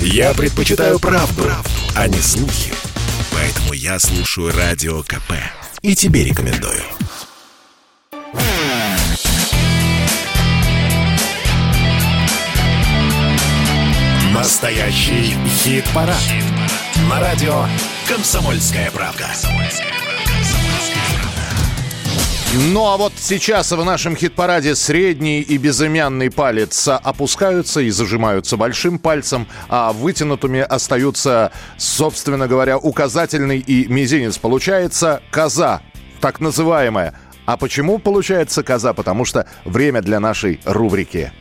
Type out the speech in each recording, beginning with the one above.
Я предпочитаю правду, правду, а не слухи. Поэтому я слушаю Радио КП. И тебе рекомендую. Настоящий хит-парад. На радио «Комсомольская правда». Ну а вот сейчас в нашем хит-параде средний и безымянный палец опускаются и зажимаются большим пальцем, а вытянутыми остаются, собственно говоря, указательный и мизинец. Получается коза, так называемая. А почему получается коза? Потому что время для нашей рубрики.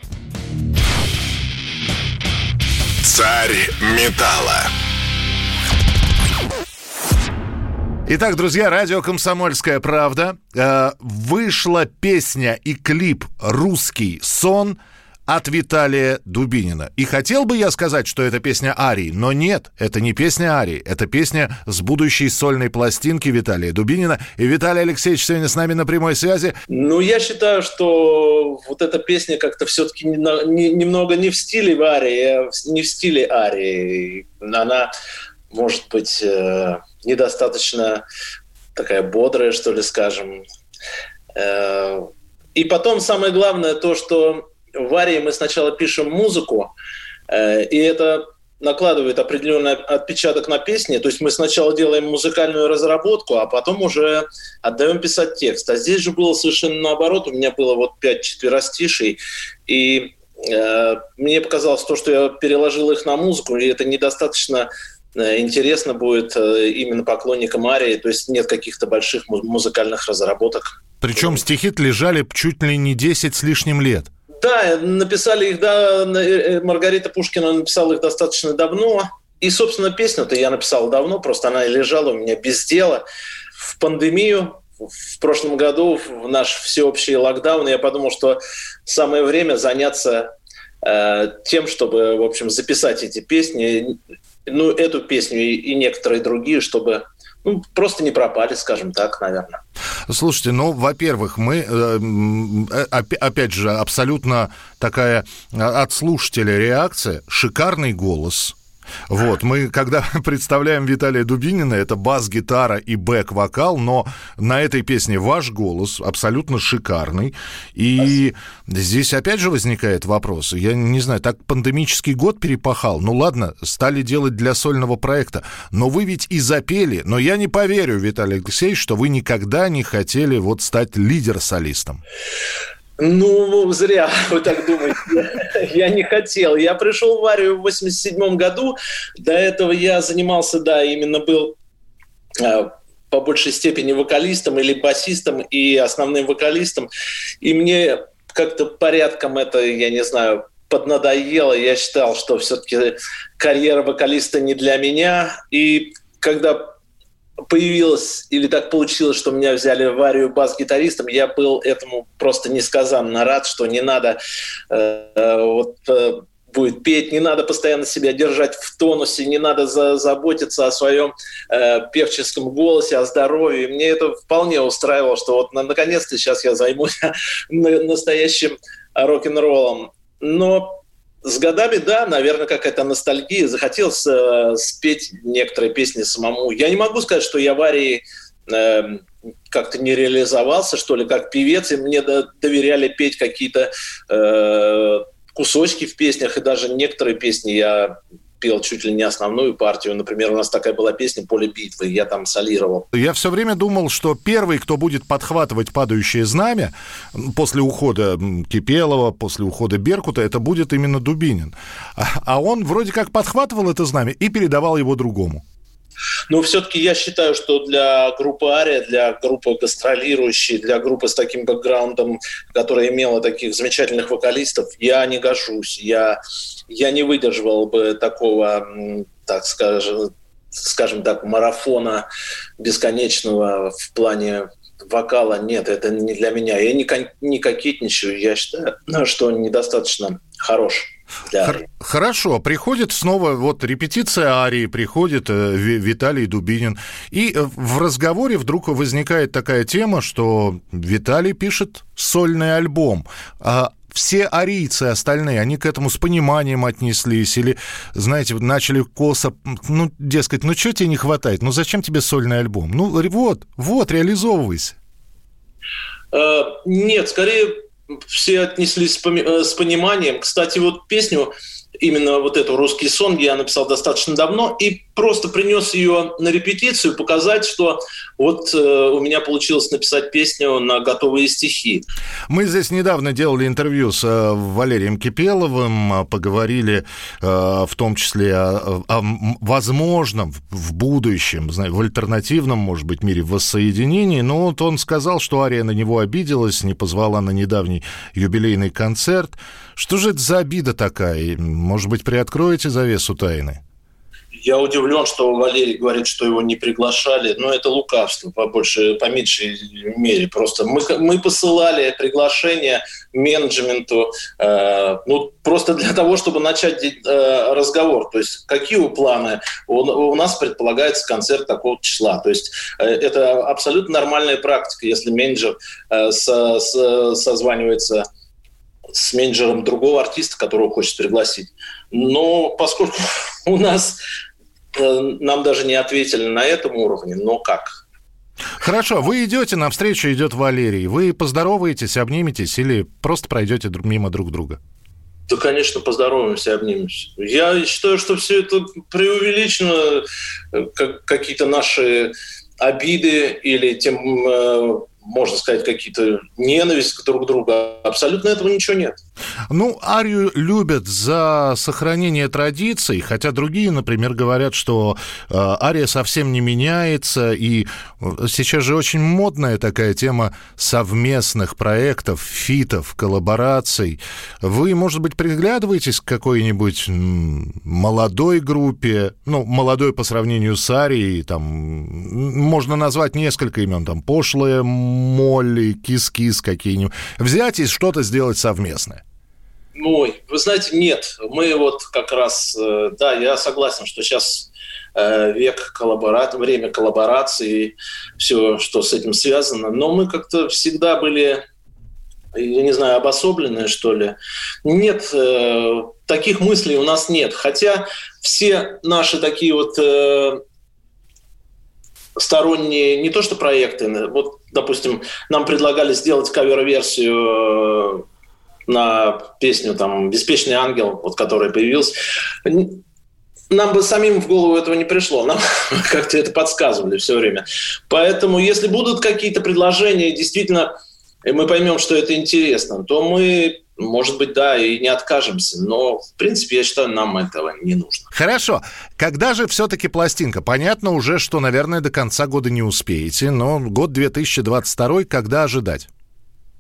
Царь металла. Итак, друзья, радио «Комсомольская правда». Э, вышла песня и клип «Русский сон» от Виталия Дубинина. И хотел бы я сказать, что это песня Арии, но нет, это не песня Арии, это песня с будущей сольной пластинки Виталия Дубинина. И Виталий Алексеевич сегодня с нами на прямой связи. Ну, я считаю, что вот эта песня как-то все-таки не, не, немного не в стиле Арии, а не в стиле Арии. Она, может быть, э, недостаточно такая бодрая, что ли, скажем. Э, и потом самое главное то, что в Арии мы сначала пишем музыку, э, и это накладывает определенный отпечаток на песни. То есть мы сначала делаем музыкальную разработку, а потом уже отдаем писать текст. А здесь же было совершенно наоборот. У меня было вот пять четверостишей, и э, мне показалось то, что я переложил их на музыку, и это недостаточно интересно будет э, именно поклонникам Арии, то есть нет каких-то больших музыкальных разработок. Причем стихи лежали чуть ли не 10 с лишним лет. Да, написали их, да, э, Маргарита Пушкина написала их достаточно давно. И, собственно, песню-то я написал давно, просто она лежала у меня без дела. В пандемию в прошлом году, в наш всеобщий локдаун, я подумал, что самое время заняться э, тем, чтобы, в общем, записать эти песни ну, эту песню и, и некоторые другие, чтобы ну, просто не пропали, скажем так, наверное. Слушайте, ну, во-первых, мы, э, э опять же, абсолютно такая э, от слушателя реакция, шикарный голос, вот, мы когда представляем Виталия Дубинина, это бас-гитара и бэк-вокал, но на этой песне ваш голос абсолютно шикарный. И здесь опять же возникает вопрос. Я не знаю, так пандемический год перепахал. Ну ладно, стали делать для сольного проекта. Но вы ведь и запели. Но я не поверю, Виталий Алексеевич, что вы никогда не хотели вот стать лидер-солистом. Ну, зря вы так думаете. Я не хотел. Я пришел в Арию в 87 году. До этого я занимался, да, именно был а, по большей степени вокалистом или басистом и основным вокалистом. И мне как-то порядком это, я не знаю, поднадоело. Я считал, что все-таки карьера вокалиста не для меня. И когда появилось или так получилось, что меня взяли в Арию бас-гитаристом, я был этому просто несказанно рад, что не надо э, вот э, будет петь, не надо постоянно себя держать в тонусе, не надо за, заботиться о своем э, певческом голосе, о здоровье. Мне это вполне устраивало, что вот на, наконец-то сейчас я займусь настоящим рок-н-роллом. Но с годами, да, наверное, какая-то ностальгия. Захотелось э, спеть некоторые песни самому. Я не могу сказать, что я в Арии э, как-то не реализовался, что ли, как певец, и мне доверяли петь какие-то э, кусочки в песнях, и даже некоторые песни я пел чуть ли не основную партию. Например, у нас такая была песня «Поле битвы», я там солировал. Я все время думал, что первый, кто будет подхватывать «Падающее знамя» после ухода Кипелова, после ухода Беркута, это будет именно Дубинин. А, а он вроде как подхватывал это знамя и передавал его другому. Но все-таки я считаю, что для группы Ария, для группы гастролирующей, для группы с таким бэкграундом, которая имела таких замечательных вокалистов, я не гожусь. Я, я не выдерживал бы такого, так скажем, скажем так, марафона бесконечного в плане вокала. Нет, это не для меня. Я не, не кокетничаю. Я считаю, что он недостаточно хорош. Хор- хорошо, приходит снова вот репетиция арии, приходит э, Виталий Дубинин, и э, в разговоре вдруг возникает такая тема, что Виталий пишет сольный альбом. А все арийцы остальные, они к этому с пониманием отнеслись или, знаете, начали косо, ну, дескать, ну, что тебе не хватает? Ну, зачем тебе сольный альбом? Ну, вот, вот, реализовывайся. Э, нет, скорее все отнеслись э, с пониманием. Кстати, вот песню именно вот эту «Русский сон» я написал достаточно давно и просто принес ее на репетицию, показать, что вот э, у меня получилось написать песню на готовые стихи. Мы здесь недавно делали интервью с э, Валерием Кипеловым, а, поговорили э, в том числе о, о возможном в будущем, в альтернативном, может быть, мире воссоединении, но вот он сказал, что Ария на него обиделась, не позвала на недавний юбилейный концерт. Что же это за обида такая? Может быть, приоткроете завесу тайны? Я удивлен, что Валерий говорит, что его не приглашали. Но это лукавство, по, больше, по меньшей мере. Просто мы, мы посылали приглашение менеджменту, э, ну, просто для того, чтобы начать э, разговор. То есть какие планы? У, у нас предполагается концерт такого числа. То есть э, это абсолютно нормальная практика, если менеджер э, со, со, созванивается менеджером другого артиста, которого хочет пригласить. Но поскольку у нас Э, нам даже не ответили на этом уровне, но как? Хорошо, вы идете, навстречу идет Валерий. Вы поздороваетесь, обниметесь или просто пройдете мимо друг друга? Да, конечно, поздороваемся, обнимемся. Я считаю, что все это преувеличено, э, как какие-то наши обиды или тем э, можно сказать, какие-то ненависть друг к другу. Абсолютно этого ничего нет. Ну, Арию любят за сохранение традиций, хотя другие, например, говорят, что э, Ария совсем не меняется, и э, сейчас же очень модная такая тема совместных проектов, фитов, коллабораций. Вы, может быть, приглядываетесь к какой-нибудь молодой группе, ну, молодой по сравнению с Арией, там, можно назвать несколько имен, там, пошлые Молли, Кис-Кис какие-нибудь. Взять и что-то сделать совместное. Ой, вы знаете, нет. Мы вот как раз, э, да, я согласен, что сейчас э, век коллаборации, время коллаборации, все, что с этим связано. Но мы как-то всегда были, я не знаю, обособленные, что ли. Нет, э, таких мыслей у нас нет. Хотя все наши такие вот сторонние, не то что проекты, вот, допустим, нам предлагали сделать кавер-версию э, на песню там «Беспечный ангел», вот, которая появилась. Нам бы самим в голову этого не пришло, нам как-то это подсказывали все время. Поэтому, если будут какие-то предложения, действительно, мы поймем, что это интересно, то мы может быть, да, и не откажемся, но, в принципе, я считаю, нам этого не нужно. Хорошо. Когда же все-таки пластинка? Понятно уже, что, наверное, до конца года не успеете, но год 2022, когда ожидать?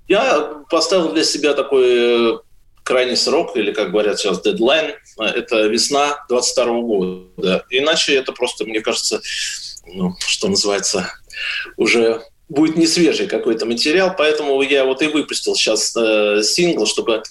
Я поставил для себя такой э, крайний срок, или, как говорят сейчас, дедлайн, это весна 22 года. Иначе это просто, мне кажется, ну, что называется, уже будет не свежий какой-то материал, поэтому я вот и выпустил сейчас э, сингл, чтобы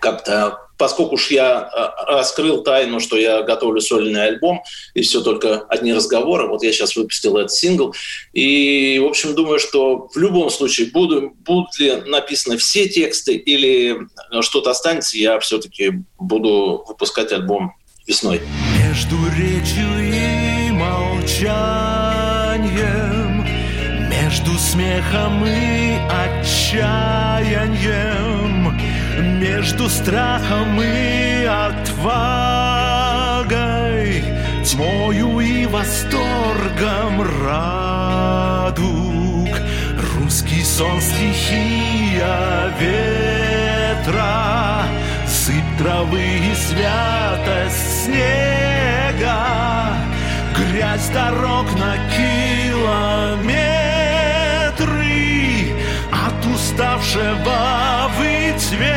как-то, поскольку уж я э, раскрыл тайну, что я готовлю сольный альбом, и все только одни разговоры, вот я сейчас выпустил этот сингл, и, в общем, думаю, что в любом случае, буду, будут ли написаны все тексты или что-то останется, я все-таки буду выпускать альбом весной. Между речью и молчанием смехом и отчаянием, Между страхом и отвагой, Тьмою и восторгом радуг. Русский сон стихия ветра, Сыпь травы и святость снега, Грязь дорог на километр выть века.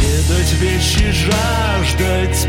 Ведать вещи, жаждать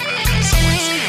Swiss,